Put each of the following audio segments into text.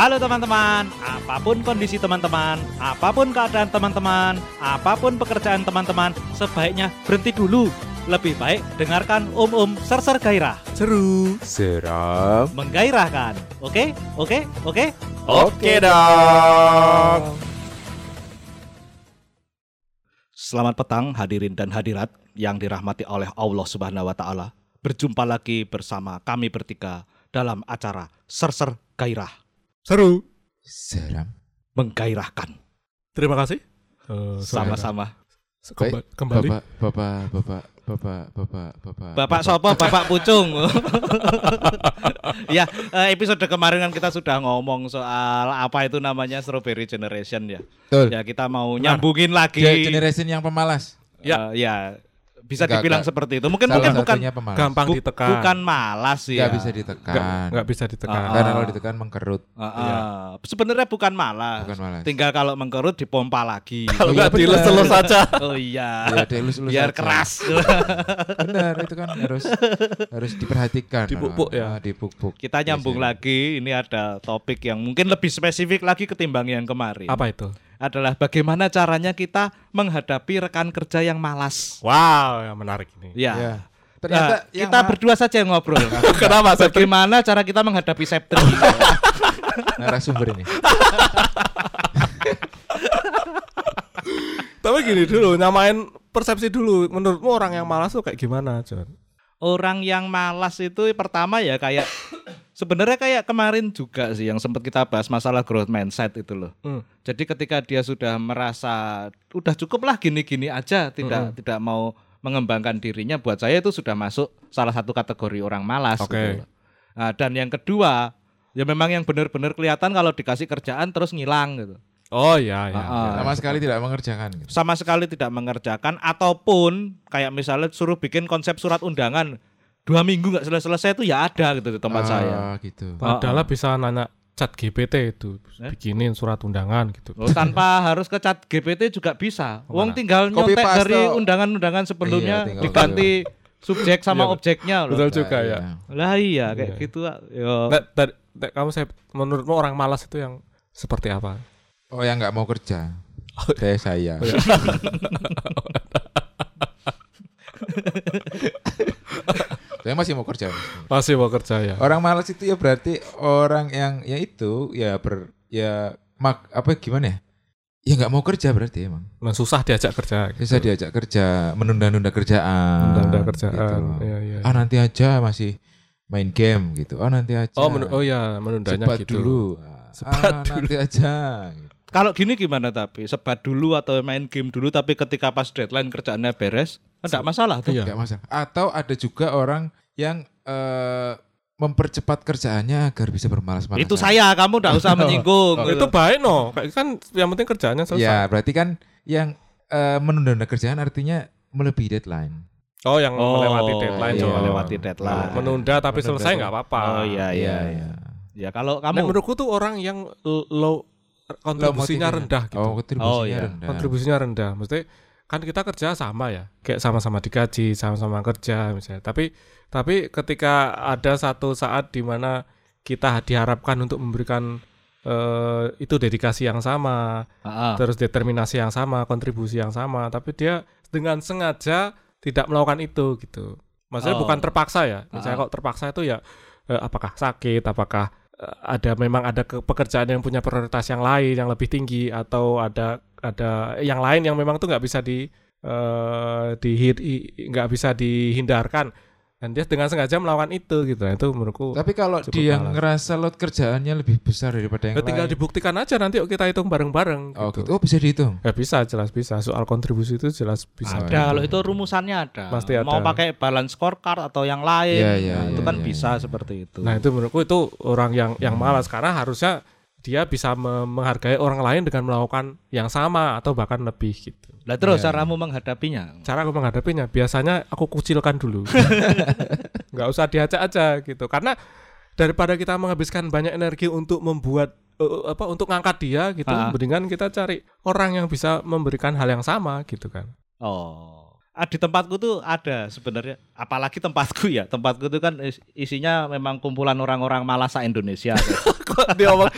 Halo teman-teman, apa pun kondisi teman-teman, apa pun keadaan teman-teman, apa pun pekerjaan teman-teman, sebaiknya berhenti dulu. Lebih baik dengarkan Om-Om Ser-Ser Gairah. Seru. Seram. Menggairahkan. Oke? Oke? Oke? Oke dong. Selamat petang hadirin dan hadirat yang dirahmati oleh Allah Subhanahu wa taala. Berjumpa lagi bersama kami bertiga dalam acara Ser-Ser Gairah Seru. Seram. menggairahkan. Terima kasih. Eh, saudara. Sama-sama. Kemba- kembali. Bapak, bapak, bapak, bapak, bapak, bapak. Bapak Sopo, Bapak Pucung. ya, eh, episode kemarin kan kita sudah ngomong soal apa itu namanya Strawberry Generation ya. Betul. Ya, kita mau nyambungin lagi. Ge- Generation yang pemalas. ya, ya. Bisa Enggak, dibilang enggak. seperti itu. Mungkin Salah mungkin bukan pemalas. Gampang bu- ditekan. bukan malas ya. bisa ditekan. Nggak bisa ditekan. Ah, Karena kalau ditekan mengkerut. Ah, ah. Sebenarnya bukan malas. Bukan malas. Tinggal kalau mengkerut dipompa lagi. Kalau iya, nggak bener. dilus-lus saja. oh iya. Ya, dielus-elus Biar aja. keras. Benar, itu kan harus harus diperhatikan. Dipupuk ya. Ah, Dipupuk. Kita nyambung Biasanya. lagi. Ini ada topik yang mungkin lebih spesifik lagi ketimbang yang kemarin. Apa itu? Adalah bagaimana caranya kita menghadapi rekan kerja yang malas. Wow, yang menarik ini. Ya. Ya. Nah, Ternyata yang kita ma- berdua saja yang ngobrol. Kenapa? Saya bagaimana cara kita menghadapi Septri? narasumber ini. Tapi gini dulu, nyamain persepsi dulu. Menurutmu orang yang malas tuh kayak gimana, John? Orang yang malas itu pertama ya kayak sebenarnya kayak kemarin juga sih yang sempat kita bahas masalah growth mindset itu loh. Hmm. Jadi ketika dia sudah merasa udah cukup lah gini-gini aja, tidak tidak mau mengembangkan dirinya, buat saya itu sudah masuk salah satu kategori orang malas. Oke. gitu loh. Nah, dan yang kedua, ya memang yang benar-benar kelihatan kalau dikasih kerjaan terus ngilang gitu. Oh iya, iya. Ah, ah. Sama sekali tidak mengerjakan. gitu. Sama sekali tidak mengerjakan ataupun kayak misalnya suruh bikin konsep surat undangan dua minggu nggak selesai-selesai itu ya ada gitu di tempat Ah, saya. gitu. Padahal bisa nanya chat GPT itu Eh? bikinin surat undangan gitu. Oh, tanpa harus ke chat GPT juga bisa. Wong Ke mana? tinggal Copy nyontek dari undangan-undangan sebelumnya Iya, tinggal diganti subjek sama Iya, objeknya loh. Betul juga Nah, ya. iya. Lah iya kayak Iya. gitu. Yo. Nah, dari, dari- kamu saya menurutmu orang malas itu yang seperti apa? Oh yang nggak mau kerja. Kayak saya. saya masih mau kerja. Masih mau kerja ya. Orang malas itu ya berarti orang yang ya itu ya ber ya mak apa gimana ya? Ya nggak mau kerja berarti emang. Nah, susah diajak kerja. gitu. Bisa diajak kerja, menunda-nunda kerjaan. Menunda kerjaan. gitu. Iya, iya. Ah nanti aja masih main game gitu. Oh nanti aja. Oh, menu- oh ya, menundanya Sebat gitu. dulu. Sebat ah, nanti aja. gitu. Kalau gini gimana tapi sebat dulu atau main game dulu tapi ketika pas deadline kerjaannya beres, enggak masalah tuh. Iya. Nggak masalah. Atau ada juga orang yang eh, mempercepat kerjaannya agar bisa bermalas-malasan. Itu saya, kamu enggak usah menyinggung. Oh, gitu. Itu baik no. Kan yang penting kerjaannya selesai. Ya, berarti kan yang eh, menunda-nunda kerjaan artinya melebihi deadline. Oh, yang Oh, melewati deadline iya, melewati deadline. Menunda tapi Menunda selesai nggak apa-apa. Oh iya iya iya. Ya kalau Nah, kamu menurutku tuh orang yang low kontribusinya rendah gitu. Oh, kontribusinya Oh, iya. rendah. kontribusinya rendah. Maksudnya kan kita kerja sama ya, kayak sama-sama digaji, sama-sama kerja misalnya. Tapi tapi ketika ada satu saat di mana kita diharapkan untuk memberikan eh, itu dedikasi yang sama, ah. terus determinasi yang sama, kontribusi yang sama, tapi dia dengan sengaja tidak melakukan itu gitu. Maksudnya Oh. bukan terpaksa ya. Misalnya Ah. kok terpaksa itu ya eh, apakah sakit, apakah ada memang ada ke- pekerjaan yang punya prioritas yang lain yang lebih tinggi atau ada ada yang lain yang memang tuh nggak bisa di eh di nggak bisa dihindarkan dan dia dengan sengaja melakukan itu gitu nah, itu menurutku Tapi kalau Cukup dia malas. ngerasa load kerjaannya lebih besar daripada yang ya tinggal lain. dibuktikan aja nanti kita hitung bareng-bareng Oh, gitu. gitu. Oh, bisa dihitung. Ya bisa, jelas bisa. Soal kontribusi itu jelas bisa. Ada kalau itu rumusannya ada. Pasti ada. Mau pakai balance scorecard atau yang lain. Iya, iya, Nah, itu iya, kan iya, bisa iya. seperti itu. Nah itu menurutku itu orang yang yang malas karena harusnya dia bisa me- menghargai orang lain dengan melakukan yang sama atau bahkan lebih gitu. Lah terus Iya. caramu menghadapinya. Cara aku menghadapinya biasanya aku kucilkan dulu, nggak usah diajak aja gitu. Karena daripada kita menghabiskan banyak energi untuk membuat eh, apa untuk ngangkat dia gitu, Ah. mendingan kita cari orang yang bisa memberikan hal yang sama gitu kan. Oh. Ah, di tempatku tuh ada sebenarnya, apalagi tempatku ya. Tempatku tuh kan is- isinya memang kumpulan orang-orang malas Indonesia. Kok dia ngomong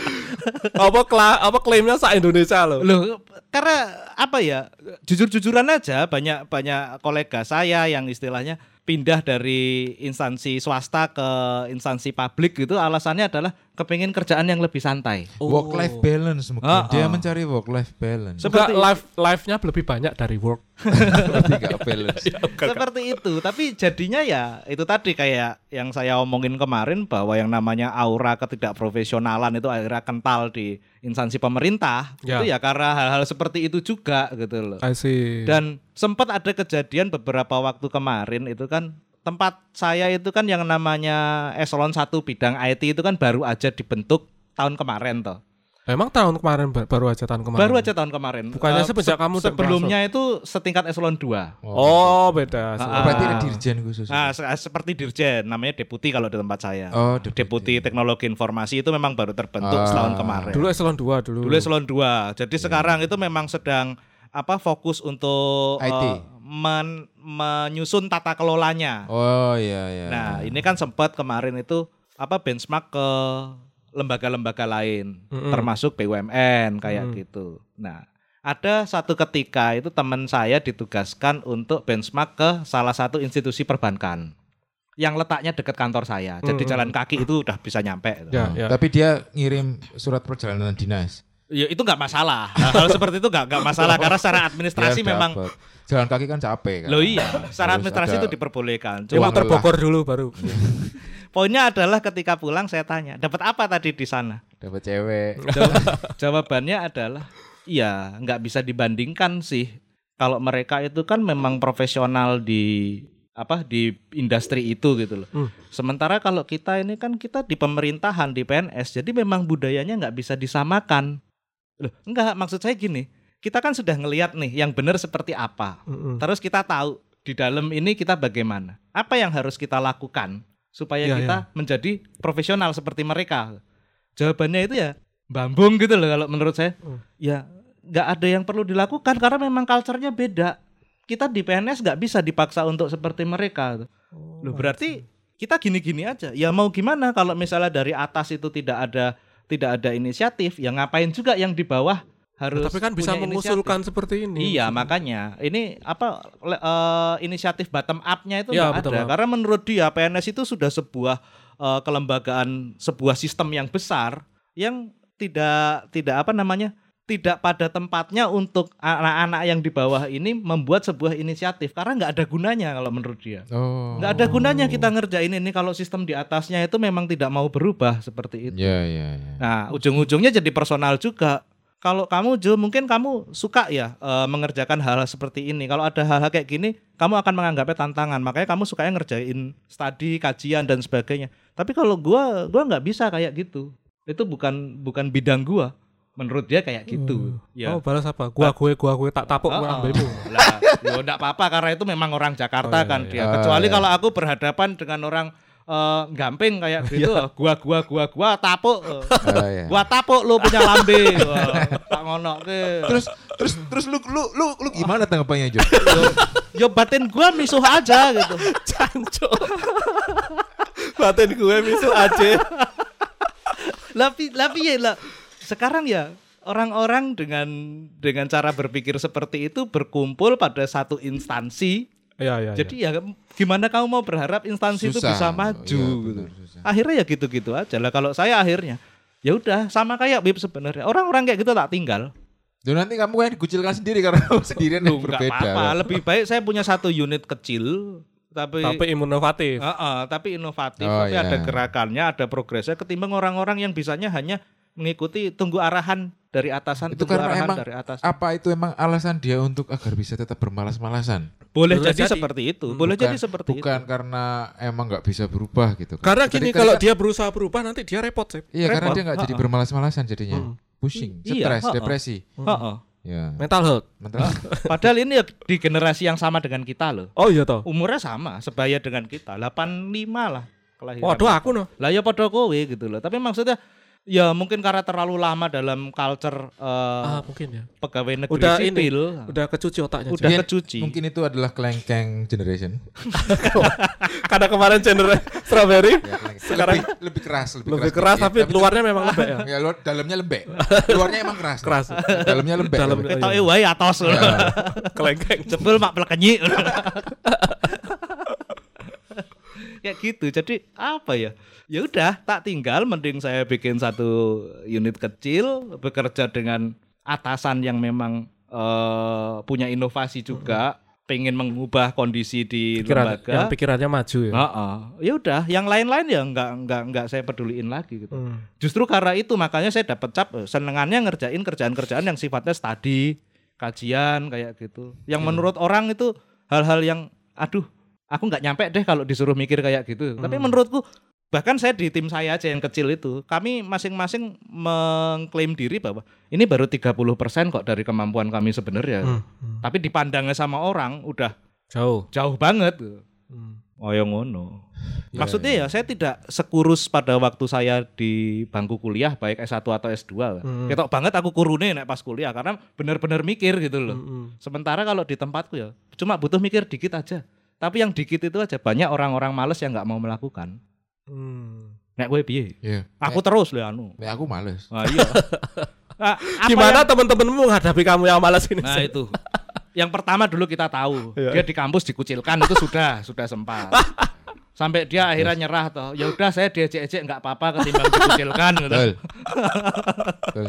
apa kla, apa klaimnya sa Indonesia loh. Loh, karena apa ya? Jujur-jujuran aja banyak banyak kolega saya yang istilahnya pindah dari instansi swasta ke instansi publik gitu alasannya adalah kepingin kerjaan yang lebih santai. Work life balance mungkin. Ah, Dia ah. mencari work life balance. Enggak Seperti- life life-nya lebih banyak dari work. Berarti balance. Seperti itu, tapi jadinya ya itu tadi kayak yang saya omongin kemarin bahwa yang namanya aura ketidakprofesionalan itu akhirnya kental di instansi pemerintah. Ya. Itu ya karena hal-hal seperti itu juga gitu loh. I see. Dan sempat ada kejadian beberapa waktu kemarin itu kan tempat saya itu kan yang namanya eselon 1 bidang IT itu kan baru aja dibentuk tahun kemarin toh. Emang tahun kemarin ba- baru aja tahun kemarin. Baru aja tahun kemarin. Bukannya Eh, semenjak kamu udah sebelumnya itu setingkat eselon 2. Oh, beda. Ah, berarti ada Ah. dirjen khusus. Nah, se- seperti dirjen namanya deputi kalau di tempat saya. Oh, deputi. Deputi Teknologi Informasi itu memang baru terbentuk Ah. setahun kemarin. Dulu eselon 2 dulu. Dulu eselon 2. Jadi sekarang itu memang sedang apa fokus untuk IT. eh, men- menyusun tata kelolanya. Oh iya iya. Nah, ini kan sempat kemarin itu apa benchmark ke lembaga-lembaga lain, Mm-mm. termasuk BUMN kayak Mm. gitu. Nah, ada satu ketika itu teman saya ditugaskan untuk benchmark ke salah satu institusi perbankan yang letaknya dekat kantor saya. Jadi Mm-mm. jalan kaki itu udah bisa nyampe. Ya, Oh, ya. Tapi dia ngirim surat perjalanan dinas. Ya itu nggak masalah. Hal seperti itu nggak nggak masalah karena secara administrasi Dia memang jalan kaki kan capek kan. Lo iya, secara administrasi itu diperbolehkan. Ya, Cuma muter Bogor dulu baru. Poinnya adalah ketika pulang saya tanya, dapat apa tadi di sana? Dapat cewek. Jawab- jawabannya adalah iya nggak bisa dibandingkan sih kalau mereka itu kan memang profesional di apa di industri itu gitu loh. Hmm. Sementara kalau kita ini kan kita di pemerintahan di PNS jadi memang budayanya nggak bisa disamakan. Loh, enggak maksud saya gini, kita kan sudah ngelihat nih yang benar seperti apa. Mm-mm. Terus kita tahu di dalam ini kita bagaimana. Apa yang harus kita lakukan supaya Iya, kita menjadi profesional seperti mereka? Jawabannya itu ya bambung gitu loh kalau menurut saya. Hmm. Ya nggak ada yang perlu dilakukan karena memang culture-nya beda. Kita di PNS nggak bisa dipaksa untuk seperti mereka. Loh berarti kita gini-gini aja. Ya mau gimana kalau misalnya dari atas itu tidak ada tidak ada inisiatif, ya ngapain juga yang di bawah harus Tapi kan bisa punya inisiatif? mengusulkan seperti ini. Iya makanya ini apa le- eh, inisiatif bottom up-nya itu bottom ada up. karena menurut dia PNS itu sudah sebuah eh, kelembagaan sebuah sistem yang besar yang tidak tidak apa namanya tidak pada tempatnya untuk anak-anak yang di bawah ini membuat sebuah inisiatif karena nggak ada gunanya kalau menurut dia Oh. nggak ada gunanya kita ngerjain ini kalau sistem di atasnya itu memang tidak mau berubah seperti itu Iya iya iya. Nah, ujung-ujungnya jadi personal juga. Kalau kamu Jo, mungkin kamu suka ya eh, mengerjakan hal-hal seperti ini. Kalau ada hal-hal kayak gini, kamu akan menganggapnya tantangan. Makanya kamu sukanya ngerjain studi, kajian dan sebagainya. Tapi kalau gua, gua nggak bisa kayak gitu. Itu bukan bukan bidang gua. Menurut dia kayak gitu. Ya. Oh, balas apa? Gua gue gua gue tak tapuk Oh, gua oh. Lah, yo enggak apa-apa karena itu memang orang Jakarta Oh, iya, kan iya. dia. Oh, Kecuali iya. kalau aku berhadapan dengan orang eh, gamping kayak gitu, gua gua gua gua tapuk. eh. Oh, iya. Gua tapuk lu punya lambe. Tak ngono ke. Terus terus terus lu lu lu lu gimana tanggapannya Jo? yo batin gua misuh aja gitu. Cancok. Batin gue misu aja. Tapi tapi ya lah. Sekarang ya orang-orang dengan dengan cara berpikir seperti itu berkumpul pada satu instansi. Iya, iya. Jadi ya gimana kamu mau berharap instansi itu Susah. bisa maju Iya, gitu. benar, susah. Akhirnya ya gitu-gitu aja lah kalau saya akhirnya ya udah sama kayak Bib sebenarnya. Orang-orang kayak gitu tak tinggal. Dan nanti kamu kan dikucilkan sendiri karena sendirian nggak berbeda. apa-apa. Lebih baik saya punya satu unit kecil tapi Tapi inovatif. Heeh, tapi inovatif, Oh, tapi iya. ada gerakannya, ada progresnya ketimbang orang-orang yang bisanya hanya mengikuti tunggu arahan dari atasan, Itu karena arahan emang dari atas. Apa itu emang alasan dia untuk agar bisa tetap bermalas-malasan? Boleh Boleh jadi, jadi. seperti itu, boleh Bukan- jadi seperti Bukan karena emang nggak bisa berubah gitu. kan. Karena gini tadi kalau kan- dia berusaha berubah nanti dia repot sih. Iya karena repot. dia nggak jadi bermalas-malasan jadinya. Hmm. Pusing, Iya, stres, ha-ha. depresi. itu. Heeh. Ya. Mental health. Mental- Padahal ini ya di generasi yang sama dengan kita loh. Oh iya toh. Umurnya sama, sebaya dengan kita, 85 lah kelahiran. Waduh aku noh. Lah ya padha kowe gitu loh. Tapi maksudnya Ya mungkin karena terlalu lama dalam culture eh, Ah, mungkin ya. pegawai negeri Udah ini, sipil. Udah kecuci otaknya. Udah Mungkin- kecuci. Mungkin itu adalah kelengkeng generation. Karena kemarin gender strawberry Ya. Sekarang lebih, lebih keras, lebih, lebih keras dikit. tapi luarnya memang lembek ya. ya luar dalamnya lembek. Luarnya emang keras. Keras. Dalamnya lembek. Dalam-. Ketoke wae atos. Ya. Kelengkeng. Jebul mak plekenyi. Kayak gitu. Jadi apa ya? Ya udah, tak tinggal mending saya bikin satu unit kecil bekerja dengan atasan yang memang eh, punya inovasi juga, pengen mengubah kondisi di Pikiran, lembaga. yang pikirannya maju ya. Heeh. Ya udah, yang lain-lain ya nggak nggak nggak saya peduliin lagi gitu. Hmm. Justru karena itu makanya saya dapat cap eh, senengannya ngerjain kerjaan-kerjaan yang sifatnya studi, kajian kayak gitu. Yang menurut orang itu hal-hal yang aduh, aku nggak nyampe deh kalau disuruh mikir kayak gitu. Tapi menurutku bahkan saya di tim saya aja yang kecil itu, kami masing-masing mengklaim diri bahwa ini baru 30% kok dari kemampuan kami sebenarnya. Hmm. Hmm. Tapi dipandangnya sama orang udah Jauh. jauh banget. Hmm. Oh yang ngono. Ya, Maksudnya ya saya tidak sekurus pada waktu saya di bangku kuliah baik S1 atau S2. Hmm. Ketok banget aku kurune nek pas kuliah karena benar-benar mikir gitu loh. Hmm. Sementara kalau di tempatku ya cuma butuh mikir dikit aja. Tapi yang dikit itu aja banyak orang-orang males yang nggak mau melakukan. Hmm. Nek gue piye? Iya. Aku terus loh anu. Nek aku males. Nah, iya. Ah, apa Gimana yang- teman-temanmu menghadapi kamu yang malas ini? Nah itu. Yang pertama dulu kita tahu Iya. dia di kampus dikucilkan itu sudah sudah sempat. Sampai dia akhirnya nyerah toh. Ya udah saya diejek-ejek nggak apa-apa ketimbang dikucilkan gitu. Betul. Betul.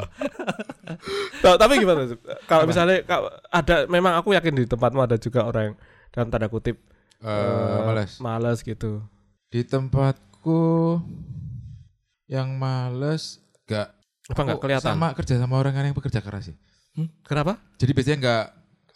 Tuh, tapi gimana? Kalau misalnya kalau ada memang aku yakin di tempatmu ada juga orang yang dalam tanda kutip Eh, eh, males. malas gitu. Di tempatku yang males gak Apa nggak aku kelihatan? sama kerja sama orang yang pekerja keras sih. Hmm? Kenapa? Jadi biasanya nggak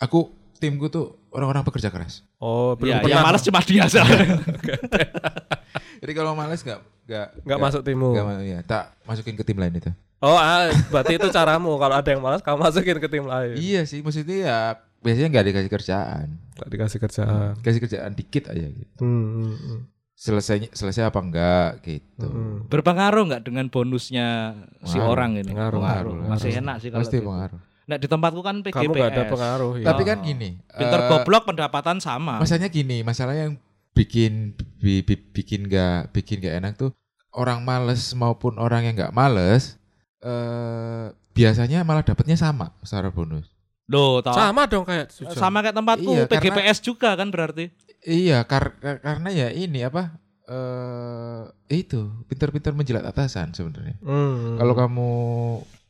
aku timku tuh orang-orang pekerja keras. Oh, belum Ya, pernah yang malas cuma dia saja. Jadi kalau males nggak nggak nggak masuk timmu. nggak ya, tak masukin ke tim lain itu. Oh, ah, berarti itu caramu. Kalau ada yang malas, kamu masukin ke tim lain. Iya sih, maksudnya ya biasanya nggak dikasih kerjaan, Nggak dikasih kerjaan. kasih kerjaan dikit aja gitu. Hmm, hmm, hmm. Selesai selesai apa enggak gitu. Hmm. Berpengaruh nggak dengan bonusnya si Pengaruh. orang ini? Pengaruh, pengaruh. Masih enak sih kalau Pasti gitu. pengaruh. Nah di tempatku kan PGPS. Kamu nggak ada pengaruh. Ya. Tapi kan gini, Pinter eh, goblok pendapatan sama. Masalahnya gini, masalah yang bikin bi- bi- bikin nggak bikin nggak enak tuh orang males maupun orang yang nggak males eh biasanya malah dapatnya sama secara bonus. Loh, tau. sama dong kayak Sujon. sama kayak tempatku Iya, karena- PGPS juga kan berarti. Iya, kar- kar- karena ya ini apa eh itu pintar-pintar menjilat atasan sebenarnya. Hmm. Kalau kamu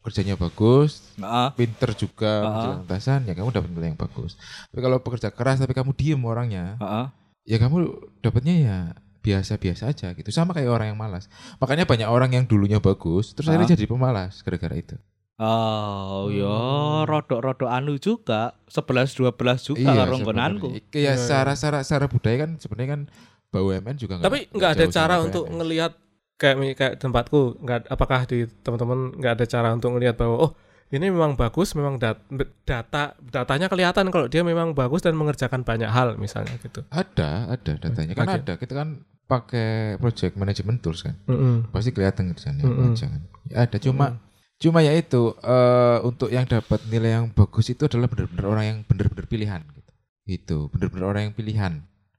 kerjanya bagus, Heeh. pinter juga Ah. menjilat atasan, ya kamu dapat nilai yang bagus. Tapi kalau pekerja keras tapi kamu diem orangnya, Heeh. ya kamu dapatnya ya biasa-biasa aja gitu. Sama kayak orang yang malas. Makanya banyak orang yang dulunya bagus, terus akhirnya Ah. jadi pemalas gara-gara itu. Oh, Hmm. ya rodok-rodok anu juga 11 12 juga Iya, karo nggonanku. sebenarnya. Iya, secara, secara, secara budaya kan sebenarnya kan BUMN juga Tapi nggak ada cara untuk ngelihat kayak kayak tempatku nggak apakah di teman-teman nggak ada cara untuk ngelihat bahwa oh ini memang bagus memang dat- data datanya kelihatan kalau dia memang bagus dan mengerjakan banyak hal misalnya gitu. Ada, ada datanya. Kan ada. Kita kan pakai project management tools kan. Mm-mm. Pasti kelihatan kerjanya Mm-mm. aja kan. Ya, ada cuma cuma ya itu eh, untuk yang dapat nilai yang bagus itu adalah benar-benar orang yang benar-benar pilihan gitu. Itu, benar-benar orang yang pilihan.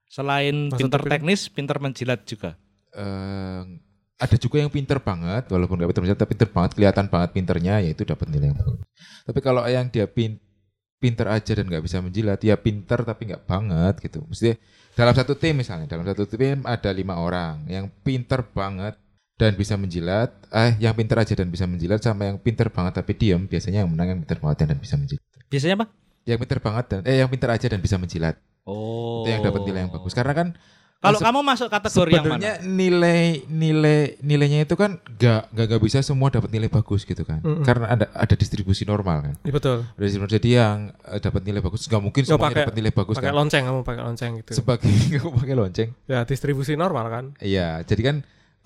Selain Maksudnya pinter teknis, pinter menjilat juga. eh ada juga yang pinter banget walaupun nggak pinter banget tapi pinter banget kelihatan banget pinternya yaitu dapat nilai yang bagus tapi kalau yang dia pin, pinter aja dan nggak bisa menjilat ya pinter tapi nggak banget gitu mesti dalam satu tim misalnya dalam satu tim ada lima orang yang pinter banget dan bisa menjilat eh yang pinter aja dan bisa menjilat sama yang pinter banget tapi diem biasanya yang menang yang pinter banget dan bisa menjilat Biasanya apa? yang pinter banget dan eh yang pinter aja dan bisa menjilat Oh. itu yang dapat nilai yang bagus karena kan Kalau se- kamu masuk kategori yang Sebenarnya mana? nilai nilai nilainya itu kan gak gak, gak bisa semua dapat nilai bagus gitu kan. Mm-mm. Karena ada ada distribusi normal kan. Iya, betul. Jadi yang eh, dapat nilai bagus nggak mungkin Ya, semuanya pakai- dapat nilai bagus Pakai kan. lonceng kamu pakai lonceng gitu. Sebagai aku pakai lonceng. ya distribusi normal kan. Iya, jadi kan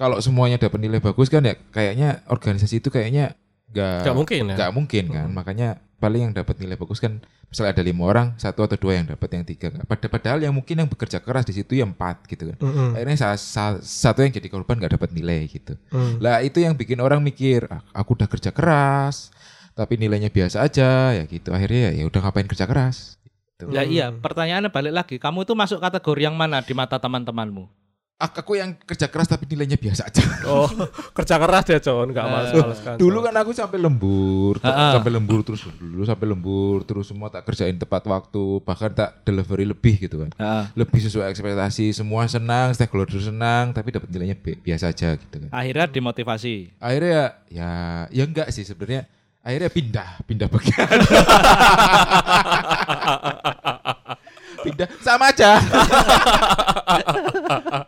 kalau semuanya dapat nilai bagus kan ya kayaknya organisasi itu kayaknya gak Gak mungkin ya. nggak mungkin kan. Makanya paling yang dapat nilai bagus kan misalnya ada lima orang satu atau dua yang dapat yang tiga nggak. Pada padahal yang mungkin yang bekerja keras di situ yang empat gitu kan. Mm-mm. Akhirnya sa- sa- satu yang jadi korban nggak dapat nilai gitu. Mm. Lah itu yang bikin orang mikir, "Ah, aku udah kerja keras, tapi nilainya biasa aja ya gitu. Akhirnya ya udah ngapain kerja keras. Gitu. Ya iya, pertanyaannya balik lagi. Kamu itu masuk kategori yang mana di mata teman-temanmu? Aku yang kerja keras tapi nilainya biasa aja. Oh, kerja keras ya, Con, enggak Eh, males-males kan. Dulu kan aku sampai lembur, Ha-ha. sampai lembur terus dulu sampai lembur terus semua tak kerjain tepat waktu, bahkan tak delivery lebih gitu kan. Heeh. Lebih sesuai ekspektasi, semua senang, stakeholder senang, tapi dapat nilainya bi- biasa aja gitu kan. Akhirnya dimotivasi. Akhirnya ya ya ya enggak sih sebenarnya. Akhirnya pindah, pindah bagian. pindah sama aja.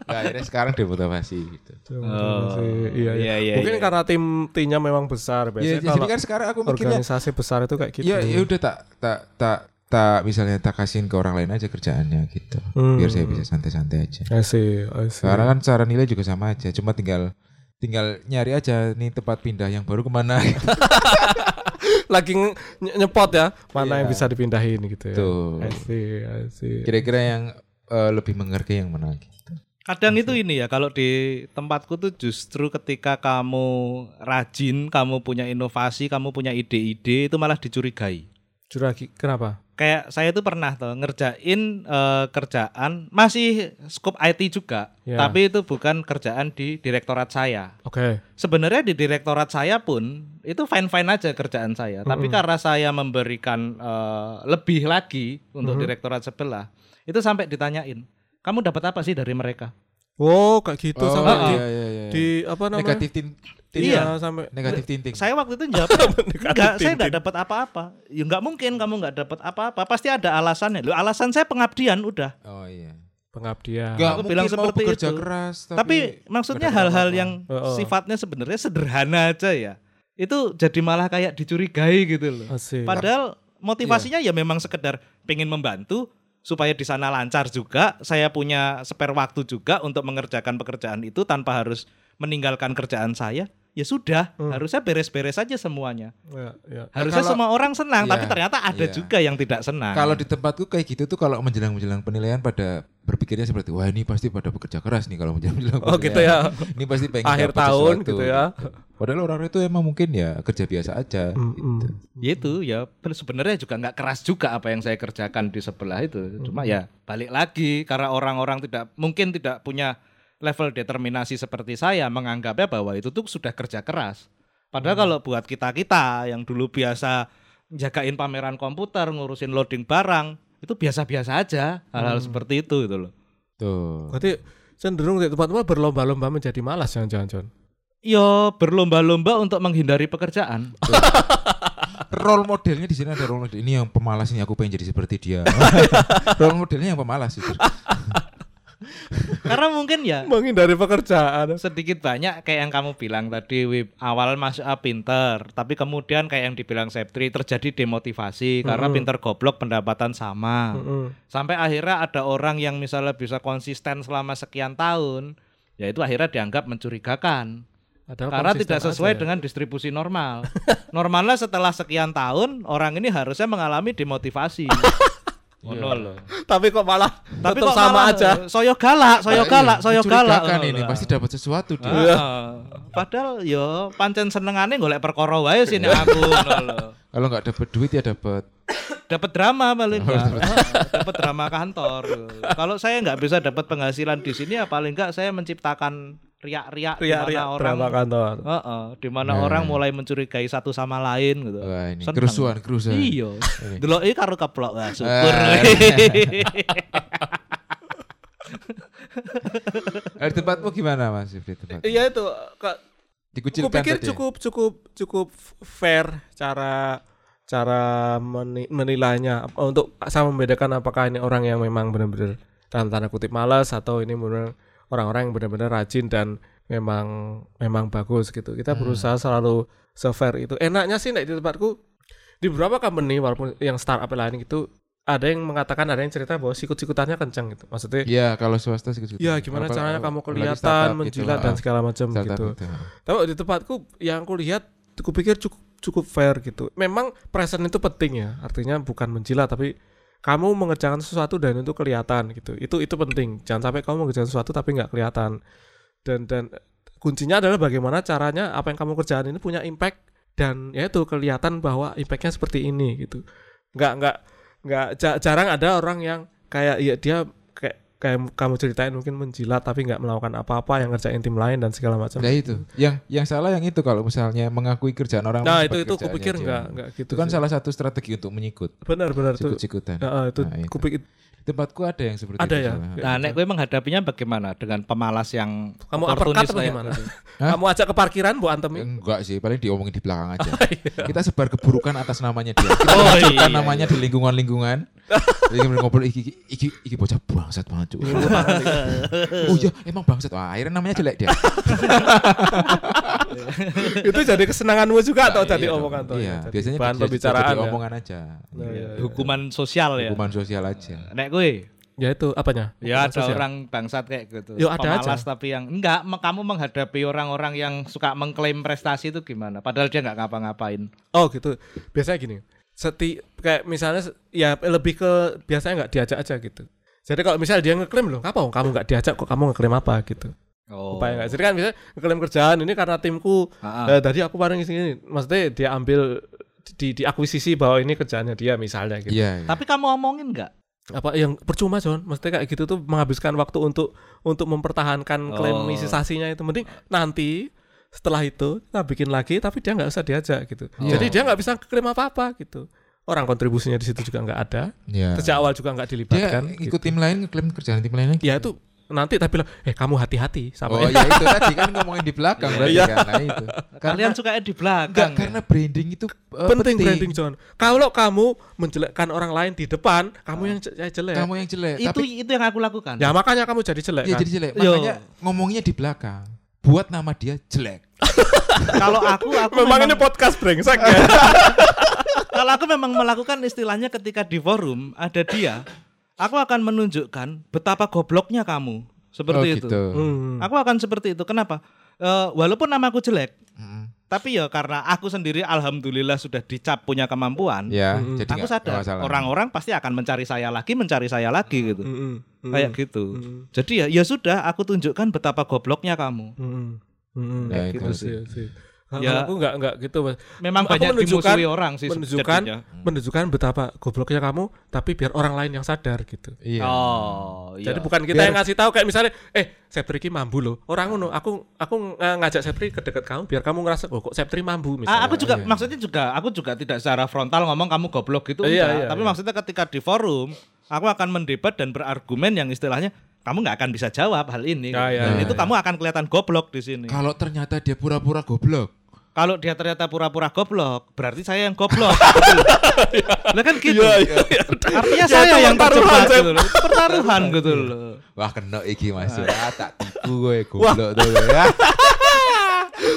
Nah, akhirnya sekarang demotivasi gitu. Oh, iya, iya. iya, iya, Mungkin iya. karena tim timnya memang besar. Ya, Biasanya jadi kalau kan sekarang aku mikirnya organisasi besar itu kayak gitu. Ya ya udah tak tak tak tak misalnya tak kasihin ke orang lain aja kerjaannya gitu. Hmm. Biar saya bisa santai-santai aja. I see, I see. Sekarang kan cara nilai juga sama aja, cuma tinggal tinggal nyari aja nih tempat pindah yang baru ke mana. lagi nyepot ya, mana Iya. yang bisa dipindahin gitu ya. Tuh. I see, I see. Kira-kira yang eh, lebih menghargai yang mana gitu. Kadang itu ini ya, kalau di tempatku tuh justru ketika kamu rajin, kamu punya inovasi, kamu punya ide-ide, itu malah dicurigai. Curagi, kenapa? Kayak saya tuh pernah tuh ngerjain eh, kerjaan masih scope IT juga, Ya. tapi itu bukan kerjaan di direktorat saya. Oke. Sebenarnya di direktorat saya pun itu fine-fine aja kerjaan saya, tapi karena saya memberikan eh, lebih lagi untuk direktorat sebelah, itu sampai ditanyain, kamu dapat apa sih dari mereka? Wow, kayak gitu sampai iya, di, iya, iya, iya. di apa namanya? negatif tin, tin- Iya, sampai negatif tinting. Saya waktu itu jawab, enggak, saya enggak dapat apa-apa. Ya enggak mungkin kamu enggak dapat apa-apa. Pasti ada alasannya. Loh, alasan saya pengabdian udah. Oh iya. pengabdian. Enggak Aku bilang mau seperti bekerja itu. keras Tapi, tapi, maksudnya hal-hal yang Heeh. sifatnya sebenarnya sederhana aja ya. Itu jadi malah kayak dicurigai gitu loh. Asik. Padahal motivasinya ya memang sekedar pengen membantu supaya di sana lancar juga. Saya punya spare waktu juga untuk mengerjakan pekerjaan itu tanpa harus meninggalkan kerjaan saya. Ya sudah, harusnya beres-beres saja semuanya. Ya, ya. Harusnya kalau- semua orang senang, Iya, tapi ternyata ada iya. juga yang tidak senang. Kalau di tempatku kayak gitu tuh kalau menjelang-menjelang penilaian pada berpikirnya seperti wah ini pasti pada bekerja keras nih kalau menjelang-menjelang Oh, gitu ya. Ini pasti pengen Akhir tahun sesuatu, gitu ya. Padahal orang itu emang mungkin ya kerja biasa aja Mm-mm. gitu. Ya itu ya ben- sebenarnya juga nggak keras juga apa yang saya kerjakan di sebelah itu. Cuma ya balik lagi karena orang-orang tidak mungkin tidak punya level determinasi seperti saya menganggapnya bahwa itu tuh sudah kerja keras. Padahal kalau buat kita-kita yang dulu biasa jagain pameran komputer, ngurusin loading barang, itu biasa-biasa aja hal-hal seperti itu gitu loh. Tuh. Berarti cenderung di tempat-tempat berlomba-lomba menjadi malas jangan-jangan, John. Yo berlomba-lomba untuk menghindari pekerjaan. Role modelnya di sini ada role model. Ini yang pemalas ini aku pengen jadi seperti dia. role modelnya yang pemalas itu. Karena mungkin ya Menghindari pekerjaan. sedikit banyak kayak yang kamu bilang tadi Wib, awal masuk ah, pinter tapi kemudian kayak yang dibilang Septri terjadi demotivasi karena pinter goblok pendapatan sama Mm-mm. sampai akhirnya ada orang yang misalnya bisa konsisten selama sekian tahun ya itu akhirnya dianggap mencurigakan Padahal karena tidak sesuai aja ya. dengan distribusi normal normalnya setelah sekian tahun orang ini harusnya mengalami demotivasi Ngono loh. Tapi kok malah tapi tetap kok sama malah, aja. soyo galak soyo Nah, galak iya, soyo galak ngono ini lah. pasti dapat sesuatu dia. Heeh. Padahal yo pancen senengane golek perkara wae sih nek aku ngono. Kalau nggak dapat duit ya dapat Dapat drama paling enggak. Dapat drama kantor. Kalau saya nggak bisa dapat penghasilan di sini ya paling enggak saya menciptakan riak-riak di mana orang drama kantor. Heeh, di mana Nah. orang mulai mencurigai satu sama lain gitu. wah ini Seneng. kerusuhan kerusuhan. Iya. Deloke karo keplok wah syukur. Ah. Nah, di tempatmu gimana Mas di tempat? Iya itu Kak, Dikucilkan Aku pikir tadi. cukup cukup cukup fair cara cara meni- menilainya untuk sama membedakan apakah ini orang yang memang benar-benar dalam tanda kutip malas atau ini benar orang-orang yang benar-benar rajin dan memang memang bagus gitu. Kita berusaha selalu se-fair itu. Enaknya sih di tempatku di beberapa company walaupun yang startup lain itu ada yang mengatakan ada yang cerita bahwa sikut-sikutannya kencang gitu. Maksudnya Iya, kalau swasta segitu. Ya gimana Apa- caranya apa- kamu kelihatan gitu, menjilat dan ah, segala macam gitu. gitu. Tapi di tempatku yang aku lihat, aku pikir cukup cukup fair gitu. Memang present itu penting ya, artinya bukan menjilat tapi kamu mengerjakan sesuatu dan itu kelihatan gitu. Itu itu penting. Jangan sampai kamu mengerjakan sesuatu tapi nggak kelihatan. Dan dan kuncinya adalah bagaimana caranya apa yang kamu kerjakan ini punya impact dan ya itu kelihatan bahwa impactnya seperti ini gitu. Nggak nggak nggak ja- jarang ada orang yang kayak ya dia kayak kayak kamu ceritain mungkin menjilat tapi nggak melakukan apa-apa yang ngerjain tim lain dan segala macam. Nah itu, yang yang salah yang itu kalau misalnya mengakui kerjaan orang Nah itu itu kupikir nggak nggak gitu. Itu kan sih. salah satu strategi untuk menyikut, benar benar tuh. sikut-sikutan. Heeh, itu Nah, itu. kupikir Tempatku ada yang seperti Ada itu. ya? soalnya. Kayak Nah, nek gue menghadapinya bagaimana dengan pemalas yang kamu oportunis uppercut kayak gimana? Kamu ajak ke parkiran bu antemin? Enggak sih, paling diomongin di belakang aja. Iya. Kita sebar keburukan atas namanya dia. Kita Oh, munculkan iya, namanya di lingkungan-lingkungan. Jadi ngobrol iki, iki, iki, iki bocah bangsat banget cuy. oh iya, emang bangsat. Wah, akhirnya namanya jelek dia. itu jadi kesenanganmu juga atau Nah, jadi iya omongan tuh? Iya, ya? Jadi biasanya bahan pembicaraan jadi ya? omongan aja. Nah, iya, iya. Hukuman sosial ya. Hukuman sosial aja. Nek gue Ya itu apanya? Ya Hukuman ada sosial. orang bangsat kayak gitu. Yo, ada Pemalas aja. tapi yang enggak kamu menghadapi orang-orang yang suka mengklaim prestasi itu gimana? Padahal dia nggak ngapa-ngapain. Oh gitu. Biasanya gini. Seti kayak misalnya ya lebih ke biasanya nggak diajak aja gitu. Jadi kalau misalnya dia ngeklaim loh, apa kamu nggak diajak kok kamu ngeklaim apa gitu. Oh. Upaya nggak. Jadi kan misalnya ngeklaim kerjaan ini karena timku eh, tadi aku bareng sini. Maksudnya dia ambil di diakuisisi bahwa ini kerjaannya dia misalnya gitu. Iya. iya. Tapi kamu omongin nggak? apa yang percuma John maksudnya kayak gitu tuh menghabiskan waktu untuk untuk mempertahankan klaim Oh. misisasinya itu mending nanti setelah itu kita bikin lagi tapi dia nggak usah diajak gitu Iya. jadi dia nggak bisa klaim apa apa gitu orang kontribusinya di situ juga nggak ada Iya. sejak awal juga nggak Dia dilibatkan ikut gitu. tim lain ngeklaim kerjaan tim lain lagi. ya itu nanti tapi bilang eh kamu hati-hati sama Oh ya itu tadi kan ngomongin di belakang berarti Iya. kan. Nah itu. Kalian suka di Enggak, belakang. ya? karena branding itu uh, penting branding John kalau kamu menjelekkan orang lain di depan kamu yang je- yang jelek Kamu yang jelek. itu Tapi itu yang aku lakukan. ya makanya kamu jadi jelek ya kan jadi jelek. Yo. Makanya ngomongnya di belakang. Buat nama dia jelek. Kalau aku aku memang, memang, ini podcast brengsek ya kalau aku memang melakukan istilahnya ketika di forum ada dia, aku akan menunjukkan betapa gobloknya kamu. Seperti oh, itu. gitu. Hmm. Aku akan seperti itu. Kenapa? Eh, walaupun namaku jelek, Mm-mm. Tapi ya karena aku sendiri alhamdulillah sudah dicap punya kemampuan. Ya, Mm-mm. jadi aku sadar orang-orang pasti akan mencari saya lagi, mencari saya lagi gitu. Mm-mm. Mm-mm. Kayak gitu. Mm-mm. Jadi ya ya sudah aku tunjukkan betapa gobloknya kamu. Mm-mm. Mm-mm. Ya, Kayak itu gitu sih. sih. sih. Kalau Ya. aku nggak nggak gitu Mas. Memang Aku banyak menunjukkan- dimusuhi orang sih menunjukkan jadinya. menunjukkan betapa gobloknya kamu tapi biar orang lain yang sadar gitu. Iya. Oh, iya. Jadi bukan kita Biar- yang ngasih tahu kayak misalnya eh Sepri ki mambu loh. Orang ngono, aku aku ng- ngajak Sepri ke dekat kamu biar kamu ngerasa oh kok Sepri mambu misalnya. Ah, aku juga Iya. maksudnya juga aku juga tidak secara frontal ngomong kamu goblok gitu Iya, enggak. iya, Tapi iya. maksudnya ketika di forum aku akan mendebat dan berargumen yang istilahnya kamu nggak akan bisa jawab hal ini. Ya, ya, dan ya, itu ya. kamu akan kelihatan goblok di sini. Kalau ternyata dia pura-pura goblok. Kalau dia ternyata pura-pura goblok, berarti saya yang goblok. Betul. Lah kan gitu. Iya, iya, iya. Artinya Ya, saya yang pertaruhan, terjebak gitu loh. Pertaruhan gitu loh. Wah kena iki Mas. Ah, tak tipu gue goblok tuh ya.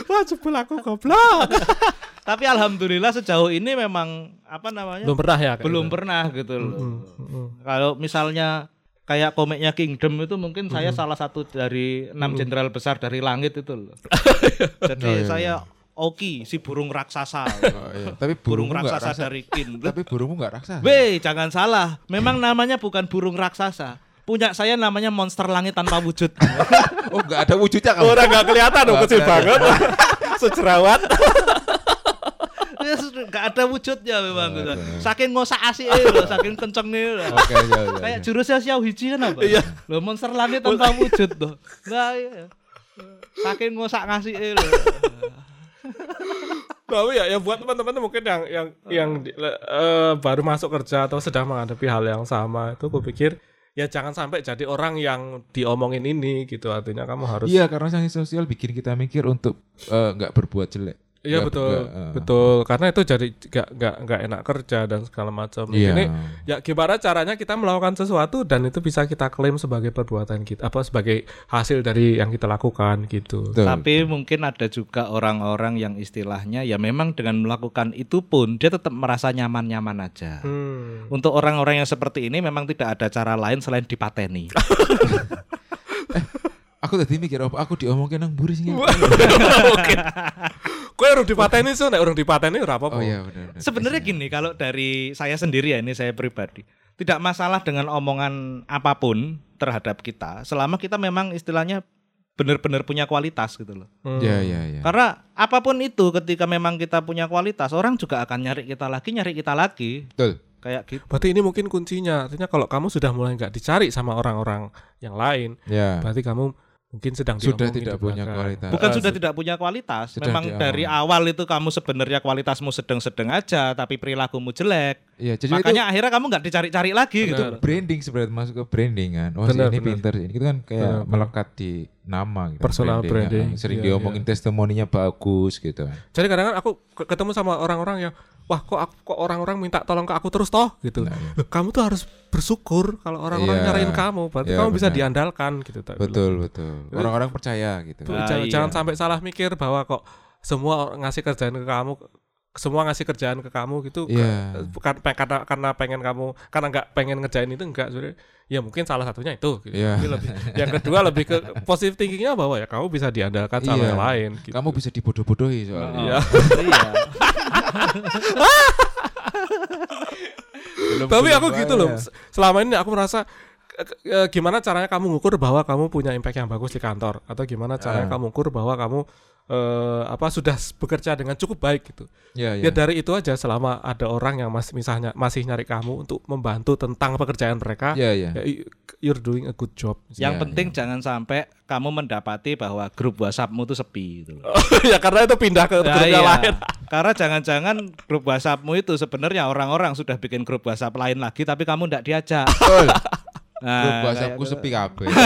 Wah, jebul aku goblok. Tapi alhamdulillah sejauh ini memang apa namanya? Belum pernah ya? belum gitu? pernah gitu loh. Mm, mm. Kalau misalnya kayak komiknya Kingdom itu mungkin saya salah satu dari enam jenderal besar dari langit itu loh. Jadi Oh, iya, saya Oki si burung raksasa. Oh, iya. Tapi burung raksasa raksasa. dari Kin. Tapi burungmu nggak raksasa. Weh, jangan salah. Memang namanya bukan burung raksasa. Punya saya namanya monster langit tanpa wujud. Oh nggak ada wujudnya kamu. Orang nggak kelihatan dong Nggak kecil banget. Sejerawat. Ya, Gak ada wujudnya memang. Oke. Saking ngosak asik loh, saking kencengnya loh. Oke, ya, ya, Kayak ya. jurusnya Xiao Hiji kan apa? Iya. Loh monster langit tanpa wujud tuh. Enggak iya. Saking ngosak ngasih loh. Tapi ya, ya buat teman-teman mungkin yang yang yang eh, baru masuk kerja atau sedang menghadapi hal yang sama itu gue pikir ya jangan sampai jadi orang yang diomongin ini gitu artinya kamu harus Iya karena sanksi sosial bikin kita mikir untuk eh, nggak berbuat jelek. Iya betul, nggak, eh. betul. Karena itu jadi gak, gak, gak enak kerja dan segala macam. Iya. Ini ya gimana caranya kita melakukan sesuatu dan itu bisa kita klaim sebagai perbuatan kita, apa sebagai hasil dari yang kita lakukan gitu. Betul. Tapi mungkin ada juga orang-orang yang istilahnya ya memang dengan melakukan itu pun dia tetap merasa nyaman-nyaman aja. Hmm. Untuk orang-orang yang seperti ini memang tidak ada cara lain selain dipateni. Aku tadi mikir apa aku diomongin nang buris Iya. nggak? Mungkin Kowe urung dipateni so nek urung dipateni ora apa-apa. Oh iya benar. benar. Sebenarnya gini, kalau dari saya sendiri ya ini saya pribadi, tidak masalah dengan omongan apa pun terhadap kita, selama kita memang istilahnya benar-benar punya kualitas gitu loh. Hmm. Iya iya iya. Karena apa pun itu, ketika memang kita punya kualitas, orang juga akan nyari kita lagi, nyari kita lagi, Betul. kayak gitu. Berarti ini mungkin kuncinya. Artinya kalau kamu sudah mulai nggak dicari sama orang-orang yang lain, Ya. berarti kamu mungkin sedang Sudah tidak di punya belakang. kualitas. Bukan Eh, sudah su- tidak punya kualitas, Sudah memang dari awal itu kamu sebenarnya kualitasmu sedang-sedang aja, tapi perilakumu jelek. Iya, jadi Makanya akhirnya kamu nggak dicari-cari lagi itu, gitu. itu branding sebenarnya masuk ke branding kan. Oh, si Benar, ini pinter. Ini itu kan kayak benar. melekat di nama gitu. Personal branding. kan. Sering Iya, diomongin testimoninya bagus gitu. Jadi kadang-kadang aku ke- ketemu sama orang-orang yang wah kok aku, kok orang-orang minta tolong ke aku terus toh gitu. Nah, iya. Loh, kamu tuh harus bersyukur kalau orang-orang Iya. nyariin kamu, berarti Iya, kamu bisa benar. diandalkan gitu. tak bilang. Betul, betul. Orang-orang percaya gitu. Tuh, Ah, jangan, iya. jangan sampai salah mikir bahwa kok semua ngasih kerjaan ke kamu semua ngasih kerjaan ke kamu gitu Iya. bukan pe- karena karena pengen kamu karena nggak pengen ngerjain itu enggak sebenarnya ya mungkin salah satunya itu gitu. Iya. Tapi lebih, yang kedua lebih ke positif thinkingnya bahwa ya kamu bisa diandalkan sama Iya. yang lain gitu. Kamu bisa dibodoh-bodohi soalnya. Iya. iya. Belum- Tapi aku gitu loh. Selama ini aku merasa ke- gimana caranya kamu ngukur bahwa kamu punya impact yang bagus di kantor atau gimana caranya Ah. kamu ngukur bahwa kamu eh, apa sudah bekerja dengan cukup baik gitu. Iya, iya. Ya dari itu aja selama ada orang yang masih misalnya masih nyari kamu untuk membantu tentang pekerjaan mereka, iya. ya, y- you're doing a good job. Yang Iya, penting jangan sampai kamu mendapati bahwa grup WhatsAppmu itu sepi gitu. ya karena itu pindah ke Nah, grup yang iya. lain. Karena jangan-jangan grup WhatsAppmu itu sebenarnya orang-orang sudah bikin grup WhatsApp lain lagi tapi kamu tidak diajak. Betul. Nah, Grup WhatsAppku gitu. sepi kabeh.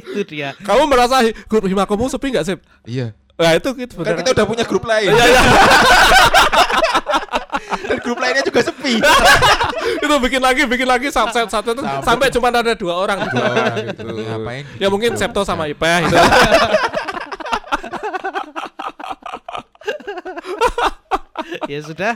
itu dia. Kamu merasa grup himakomu sepi nggak sih? Iya. Nah itu gitu. Kan kita udah punya grup lain. Iya, iya. Dan grup lainnya juga sepi. itu bikin lagi, bikin lagi sampai satu itu Sampai- sampai cuma ada dua orang. Dua orang gitu. Ngapain? Ya mungkin Septo sama Ipeh gitu. ya sudah,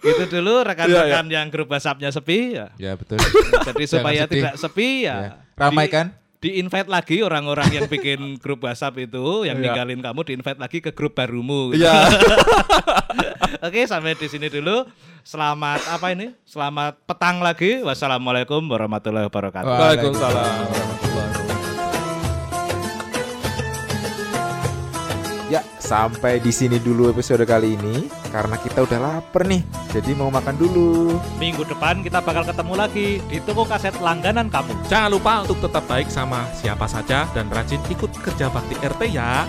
gitu dulu rekan-rekan yang grup WhatsAppnya sepi ya. Ya betul. Jadi supaya tidak sepi ya. Ya. Ramai kan? Di invite lagi orang-orang yang bikin grup WhatsApp itu, yang Iya. ninggalin kamu di invite lagi ke grup barumu. gitu. Iya. Oke, sampai di sini dulu. Selamat apa ini? Selamat petang lagi. Wassalamualaikum warahmatullahi wabarakatuh. Waalaikumsalam warahmatullahi wabarakatuh. Ya, sampai di sini dulu episode kali ini karena kita udah lapar nih. Jadi mau makan dulu. Minggu depan kita bakal ketemu lagi di toko kaset langganan kamu. Jangan lupa untuk tetap baik sama siapa saja dan rajin ikut kerja bakti RT ya.